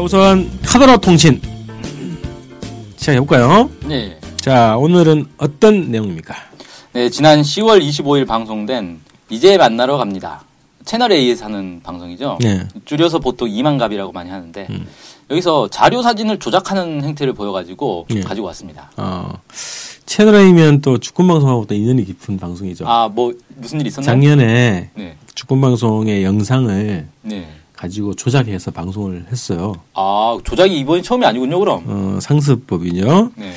자, 우선 카더라 통신 시작해볼까요? 네. 자, 오늘은 어떤 내용입니까? 네, 지난 10월 25일 방송된 이제 만나러 갑니다. 채널 A에서 하는 방송이죠. 네. 줄여서 보통 이만갑이라고 많이 하는데 음. 여기서 자료 사진을 조작하는 행태를 보여가지고 네. 가지고 왔습니다. 어, 채널A면 또 축구 방송하고 또 인연이 깊은 방송이죠. 아, 뭐 무슨 일 있었나요? 작년에 네, 축구 방송의 영상을 네. 가지고 조작해서 방송을 했어요. 아, 조작이 이번이 처음이 아니군요, 그럼. 어, 상습법이죠. 네.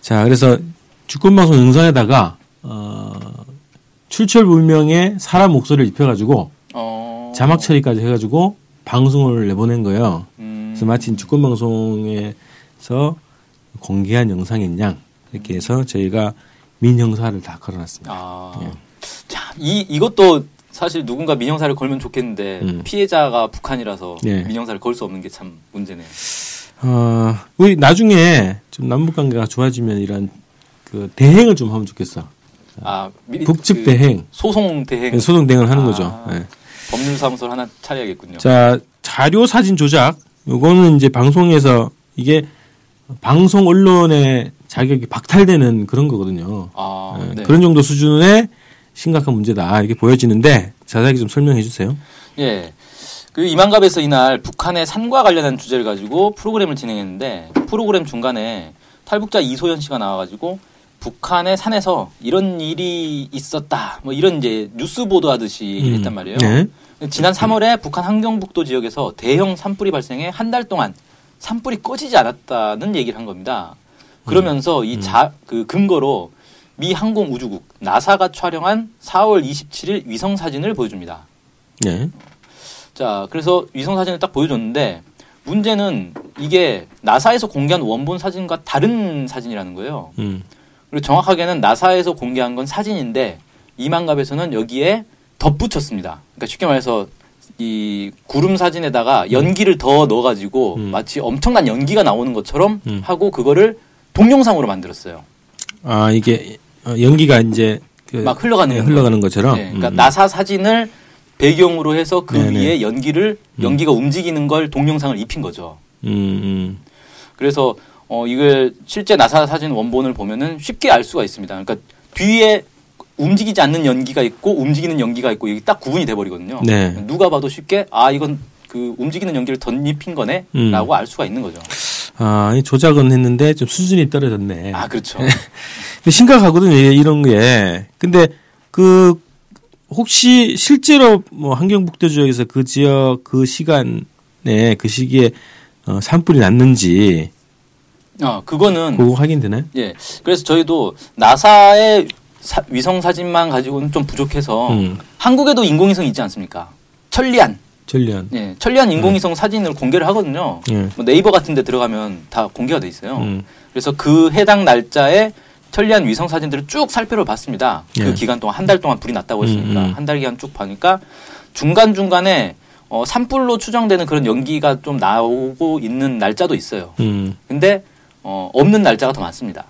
자, 그래서 축구방송 영상에다가, 어, 출처 불명의 사람 목소리를 입혀가지고 어. 자막 처리까지 해가지고 방송을 내보낸 거예요. 음, 그래서 마침 주권방송에서 공개한 영상인 양 이렇게 해서 저희가 민형사를 다 걸어놨습니다. 아. 예. 참, 이 이것도 사실 누군가 민영사를 걸면 좋겠는데 음. 피해자가 북한이라서 예. 민영사를 걸 수 없는 게 참 문제네요. 어, 우리 나중에 좀 남북 관계가 좋아지면 이런 그 대행을 좀 하면 좋겠어. 아, 미, 북측 그 대행, 소송 대행 소송 대행을 하는 아. 거죠. 예. 법률사무소를 하나 차려야겠군요. 자, 자료 사진 조작. 요거는 이제 방송에서 이게 방송 언론의 자격이 박탈되는 그런 거거든요. 아, 예, 네. 그런 정도 수준의 심각한 문제다. 이렇게 보여지는데 자세하게 좀 설명해 주세요. 예. 그 이만갑에서 이날 북한의 산과 관련한 주제를 가지고 프로그램을 진행했는데 프로그램 중간에 탈북자 이소연 씨가 나와가지고 북한의 산에서 이런 일이 있었다. 뭐 이런 이제 뉴스 보도하듯이 얘기를 했단 말이에요. 네. 지난 3월에 북한 함경북도 지역에서 대형 산불이 발생해 한 달 동안 산불이 꺼지지 않았다는 얘기를 한 겁니다. 그러면서 이자그 근거로 미 항공우주국 나사가 촬영한 4월 27일 위성 사진을 보여줍니다. 네. 자, 그래서 위성 사진을 딱 보여줬는데 문제는 이게 나사에서 공개한 원본 사진과 다른 사진이라는 거예요. 음. 그리고 정확하게는 나사에서 공개한 건 사진인데 이만갑에서는 여기에 덧붙였습니다. 그러니까 쉽게 말해서 이 구름 사진에다가 연기를 더 넣어가지고 음. 마치 엄청난 연기가 나오는 것처럼 음. 하고 그거를 동영상으로 만들었어요. 아 이게 어, 연기가 이제 그 막 흘러가는 네, 거. 흘러가는 것처럼. 네, 그러니까 음. 나사 사진을 배경으로 해서 그 네네. 위에 연기를 연기가 움직이는 걸 동영상을 입힌 거죠. 음, 음. 그래서 어 이걸 실제 나사 사진 원본을 보면은 쉽게 알 수가 있습니다. 그러니까 뒤에 움직이지 않는 연기가 있고 움직이는 연기가 있고 이게 딱 구분이 돼 버리거든요. 네. 누가 봐도 쉽게 아 이건 그 움직이는 연기를 덧입힌 거네라고 음. 알 수가 있는 거죠. 아, 이 조작은 했는데 좀 수준이 떨어졌네. 아 그렇죠. 근데 심각하거든요, 이런 게. 근데 그 혹시 실제로 뭐 한경북도 지역에서 그 지역 그 시간에 그 시기에 어, 산불이 났는지 어 그거는 그거 확인되나요? 예. 그래서 저희도 나사의 사- 위성 사진만 가지고는 좀 부족해서 음. 한국에도 인공위성 있지 않습니까? 천리안. 전리안. 예. 천리안 인공위성 사진을 공개를 하거든요. 예. 뭐 네이버 같은 데 들어가면 다 공개가 돼 있어요. 음. 그래서 그 해당 날짜에 천리안 위성 사진들을 쭉 살펴를 봤습니다. 예. 그 기간 동안 한 달 동안 불이 났다고 했으니까 음, 음. 한달 기간 쭉 보니까 중간 중간에 어, 산불로 추정되는 그런 연기가 좀 나오고 있는 날짜도 있어요. 음. 근데 어, 없는 날짜가 더 많습니다.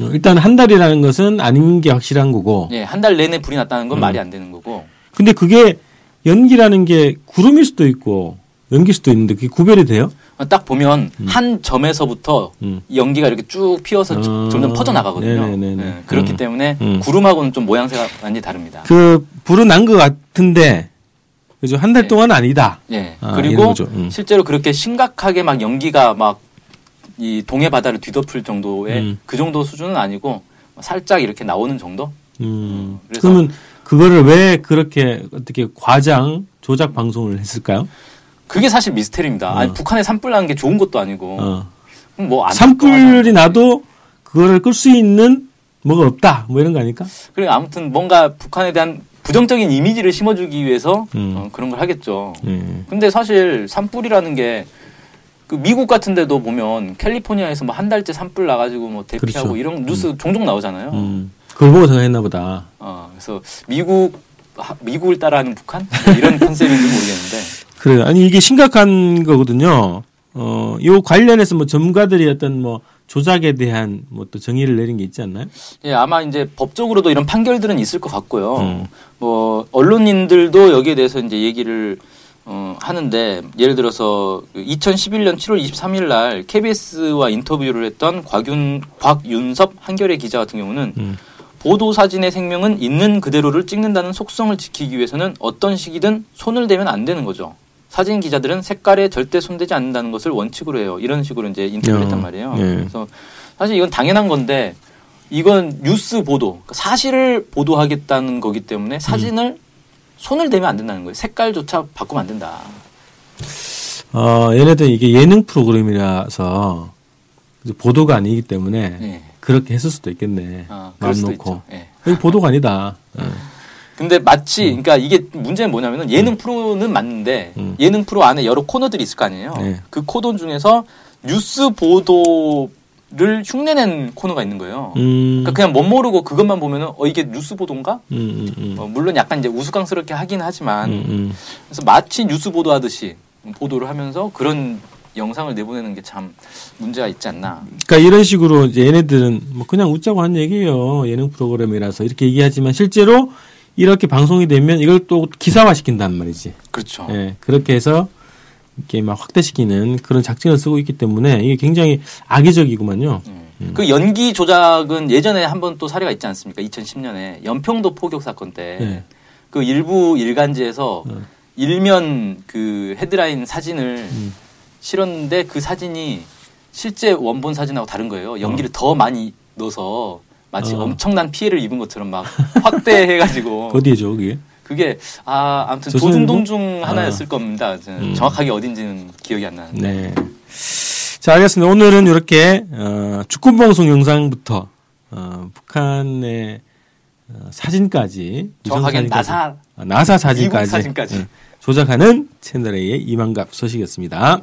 어, 일단 한 달이라는 것은 아닌 게 확실한 거고. 예, 한 달 내내 불이 났다는 건 음. 말이 안 되는 거고. 근데 그게 연기라는 게 구름일 수도 있고 연기일 수도 있는데 그게 구별이 돼요? 딱 보면 한 점에서부터 음. 연기가 이렇게 쭉 피어서 아, 점점 퍼져 나가거든요. 예, 그렇기 음. 때문에 음. 구름하고는 좀 모양새가 완전히 다릅니다. 그 불은 난 것 같은데 그죠 한달 네. 동안은 아니다. 예. 아, 그리고. 음. 실제로 그렇게 심각하게 막 연기가 막 이 동해 바다를 뒤덮을 정도의 음. 그 정도 수준은 아니고 살짝 이렇게 나오는 정도? 음. 그러면 그거를 왜 그렇게 어떻게 과장 조작 방송을 했을까요? 그게 사실 미스테리입니다. 아니 어. 북한에 산불 나는 게 좋은 것도 아니고 어. 뭐안 산불이 나도 그거를 끌 수 있는 뭐가 없다. 뭐 이런 거 아닐까? 그래 아무튼 뭔가 북한에 대한 부정적인 이미지를 심어주기 위해서 음. 어, 그런 걸 하겠죠. 예. 근데 사실 산불이라는 게 그 미국 같은 데도 보면 캘리포니아에서 뭐 한 달째 산불 나가지고 뭐 대피하고 그렇죠. 이런 뉴스 종종 나오잖아요. 음. 그걸 보고 생각했나 보다. 어, 그래서 미국 하- 미국을 따라하는 북한 뭐 이런 컨셉인지 모르겠는데 그래요. 아니 이게 심각한 거거든요. 어, 요 관련해서 뭐 전문가들이 어떤 뭐 조작에 대한 뭐 또 정의를 내린 게 있지 않나요? 예, 아마 이제 법적으로도 이런 판결들은 있을 것 같고요. 음. 뭐 언론인들도 여기에 대해서 이제 얘기를 어, 하는데 예를 들어서 그 2011년 7월 23일 날 KBS와 인터뷰를 했던 곽윤 곽윤섭 한겨레 기자 같은 경우는 음. 보도 사진의 생명은 있는 그대로를 찍는다는 속성을 지키기 위해서는 어떤 시기든 손을 대면 안 되는 거죠. 사진 기자들은 색깔에 절대 손대지 않는다는 것을 원칙으로 해요. 이런 식으로 이제 인터뷰를 어, 했단 말이에요. 예. 그래서 사실 이건 당연한 건데 이건 뉴스 보도, 그러니까 사실을 보도하겠다는 거기 때문에 사진을 손을 대면 안 된다는 거예요. 색깔조차 바꾸면 안 된다. 어, 얘네들 이게 예능 프로그램이라서 보도가 아니기 때문에 예. 그렇게 했을 수도 있겠네. 아, 마음 놓고. 예. 이게 보도가 아니다. 어. 근데 마치 그러니까 이게 문제는 뭐냐면은 예능 프로는 맞는데 음. 예능 프로 안에 여러 코너들이 있을 거 아니에요. 네. 그 코너 중에서 뉴스 보도를 흉내낸 코너가 있는 거예요. 음. 그러니까 그냥 못 모르고 그것만 보면은 어 이게 뉴스 보도인가? 음, 음, 음. 어, 물론 약간 이제 우스꽝스럽게 하긴 하지만 음, 음. 그래서 마치 뉴스 보도하듯이 보도를 하면서 그런 영상을 내보내는 게 참 문제가 있지 않나. 그러니까 이런 식으로 이제 얘네들은 뭐 그냥 웃자고 한 얘기예요. 예능 프로그램이라서 이렇게 얘기하지만 실제로 이렇게 방송이 되면 이걸 또 기사화 시킨단 말이지. 그렇죠. 예, 그렇게 해서 이렇게 막 확대시키는 그런 작전을 쓰고 있기 때문에 이게 굉장히 악의적이구만요. 음. 그 연기 조작은 예전에 한 번 또 사례가 있지 않습니까? 2010년에 연평도 포격 사건 때 네. 그 일부 일간지에서 음. 일면 그 헤드라인 사진을 음. 실었는데 그 사진이 실제 원본 사진하고 다른 거예요. 연기를 더 많이 넣어서 마치 어. 엄청난 피해를 입은 것처럼 막 확대해가지고 어디에죠, 그게? 그게 아 아무튼? 도중동 중 하나였을 아. 겁니다. 음. 정확하게 어딘지는 기억이 안 나는데. 네. 자, 알겠습니다. 오늘은 이렇게 어, 축구 방송 영상부터 어, 북한의 어, 사진까지 정확하게 사진까지, 나사 아, 나사 사진까지, 사진까지. 예, 조작하는 채널A의 이만갑 소식이었습니다.